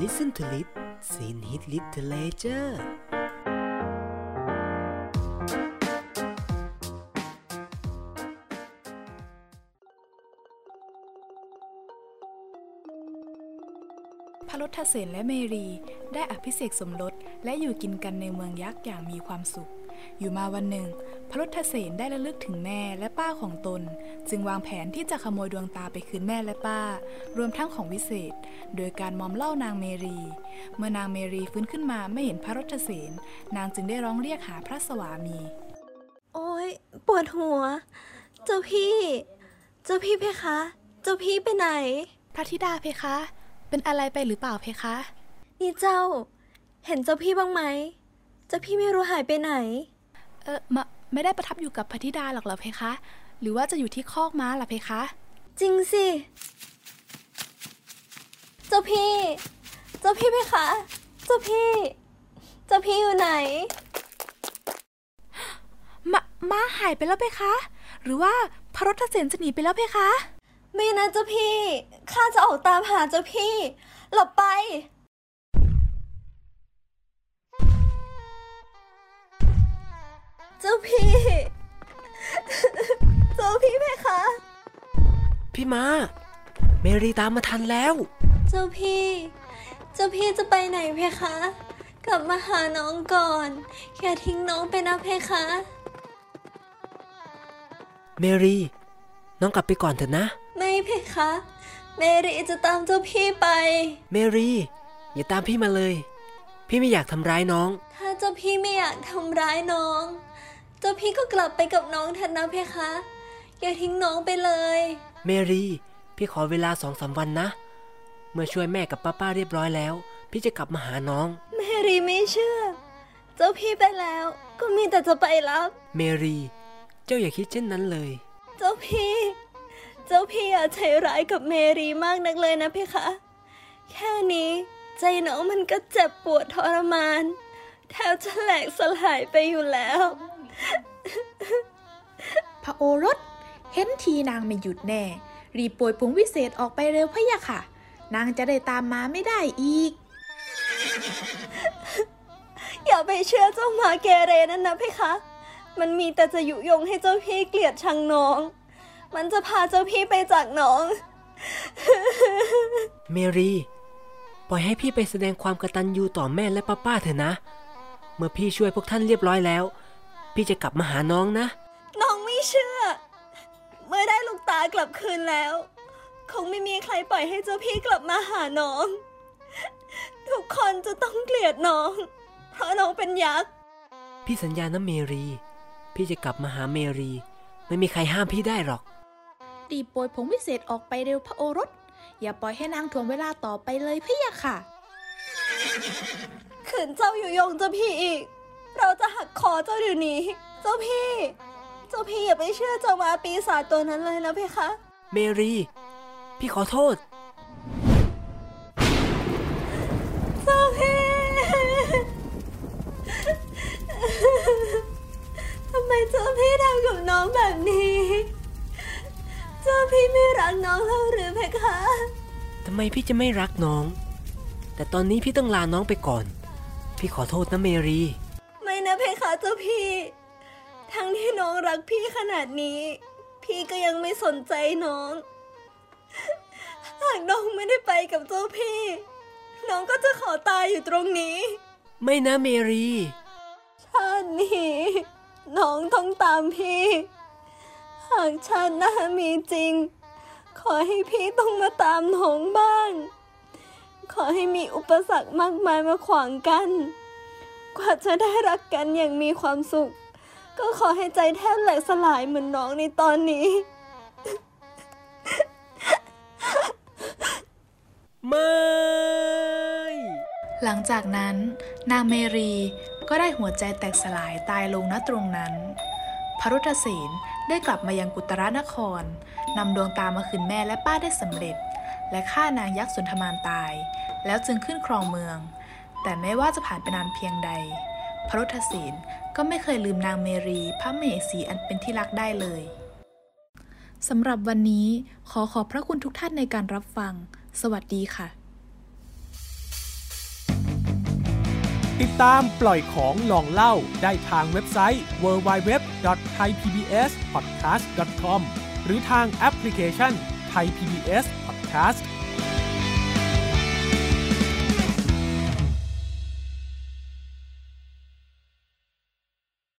Listen to Lit Sin Hit Literature พระรทเสนและเมรีได้อภิเษกสมรสและอยู่กินกันในเมืองยักษ์อย่างมีความสุข อยู่มาวันหนึ่งพระรทเสนได้ระลึกถึงแม่และป้าของตน จึงวางแผนที่จะขโมยดวงตาไปคืนแม่และป้า รวมทั้งของวิเศษ โดยการมอมเหล้านางเมรี เมื่อนางเมรีฟื้นขึ้นมาไม่เห็นพระรทเสนนางจึงได้ร้องเรียกหาพระสวามี โอ้ยปวดหัว เจ้าพี่ เจ้าพี่เพคะ เจ้าพี่ไปไหน พระธิดาเพคะ เป็นอะไรไปหรือเปล่าเพคะ นี่เจ้า เห็นเจ้าพี่บ้างไหม เจ้าพี่ไม่รู้หายไปไหน เออมาไม่ได้ประทับอยู่กับพระธิดาหรอกเหรอเพคะ หรือว่าจะอยู่ที่คอกม้าล่ะเพคะ จริงสิ เจ้าพี่ เจ้าพี่เพคะ เจ้าพี่ เจ้าพี่อยู่ไหนมาม้าหายไปแล้วเพคะ หรือว่าพระรถเสนจะหนีไปแล้วเพคะ ไม่นะเจ้าพี่ ข้าจะออกตามหาเจ้าพี่ หลบไป พี่มา เมรีตามมาทันแล้ว เจ้าพี่ เจ้าพี่จะไปไหนเพคะ กลับมาหาน้องก่อน อย่าทิ้งน้องไปนะเพคะ เมรี น้องกลับไปก่อนเถอะนะ ไม่เพคะ เมรีจะตามเจ้าพี่ไป เมรี อย่าตามพี่มาเลย พี่ไม่อยากทำร้ายน้อง ถ้าเจ้าพี่ไม่อยากทำร้ายน้อง เจ้าพี่ก็กลับไปกับน้องเถอะนะเพคะ อย่าทิ้งน้องไปเลย เมรี พี่ขอเวลาสองสามวันนะ เมื่อช่วยแม่กับป้าป้าเรียบร้อยแล้ว พี่จะกลับมาหาน้อง เมรีไม่เชื่อ เจ้าพี่ไปแล้ว ก็มีแต่จะไปรับ เมรี เจ้าอย่าคิดเช่นนั้นเลย เจ้าพี่ เจ้าพี่อย่าใจร้ายกับเมรีมากนักเลยนะเพคะ แค่นี้ใจน้องมันก็เจ็บปวดทรมานแทบจะแหลกสลายไปอยู่แล้ว พระโอรส เห็นทีนางไม่หยุดแน่ รีบป่วยผงวิเศษออกไปเร็วพะยะค่ะ นางจะได้ตามมาไม่ได้อีก อย่าไปเชื่อเจ้าหมาเกเรนั่นนะเพคะ มันมีแต่จะยุยงให้เจ้าพี่เกลียดชังน้อง มันจะพาเจ้าพี่ไปจากน้อง เมรี ปล่อยให้พี่ไปแสดงความกตัญญูต่อแม่และป้าป้าเถอะนะ เมื่อพี่ช่วยพวกท่านเรียบร้อยแล้ว พี่จะกลับมาหาน้องนะน้องไม่เชื่อ เมื่อได้ลูกตากลับคืนแล้ว คงไม่มีใครปล่อยให้เจ้าพี่กลับมาหาน้อง ทุกคนจะต้องเกลียดน้อง เพราะน้องเป็นยักษ์ พี่สัญญานะเมรี พี่จะกลับมาหาเมรี ไม่มีใครห้ามพี่ได้หรอกรีบป่วยผงวิเศษออกไปเร็วพระโอรส อย่าปล่อยให้นางถ่วงเวลาต่อไปเลยพะยะค่ะ ขืนเจ้าอยู่ยงเจ้าพี่อีก เราจะหักคอเจ้าเดี๋ยวนี้ เจ้าพี่ เจ้าพี่อย่าไปเชื่อเจ้ามาปีศาจตัวนั้นเลยนะเพคะ เมรี พี่ขอโทษ เจ้าพี่ ทำไมเจ้าพี่ทำกับน้องแบบนี้ เจ้าพี่ไม่รักน้องแล้วหรือเพคะทำไมพี่จะไม่รักน้อง แต่ตอนนี้พี่ต้องลาน้องไปก่อน พี่ขอโทษนะเมรี ไม่นะเพคะเจ้าพี่ ทั้งที่น้องรักพี่ขนาดนี้ พี่ก็ยังไม่สนใจน้อง หากน้องไม่ได้ไปกับเจ้าพี่ น้องก็จะขอตายอยู่ตรงนี้ ไม่นะเมรี ชาตินี้ น้องต้องตามพี่ หากชาติหน้ามีจริง ขอให้พี่ต้องมาตามน้องบ้าง ขอให้มีอุปสรรคมากมายมาขวางกัน กว่าจะได้รักกันอย่างมีความสุข ก็ขอให้ใจแทบแหลกสลายเหมือนน้องในตอนนี้ ไม่ หลังจากนั้น นางเมรีก็ได้หัวใจแตกสลายตายลงณตรงนั้น พระรุทธเสนได้กลับมายังกุตรนครนำดวงตามาคืนแม่และป้าได้สำเร็จ และฆ่านางยักษ์สุนทมานตาย แล้วจึงขึ้นครองเมือง แต่ไม่ว่าจะผ่านไปนานเพียงใด พระรุทธเสนก็ไม่เคยลืมนางเมรีพระเหสีอันเป็นที่รักได้เลยสำหรับวันนี้ขอขอบพระคุณทุกท่านในการรับฟัง สวัสดีค่ะ ติดตามปล่อยของลองเล่าได้ทางเว็บไซต์ www.thaipbspodcast.com หรือทางแอปพลิเคชัน Thai PBS Podcast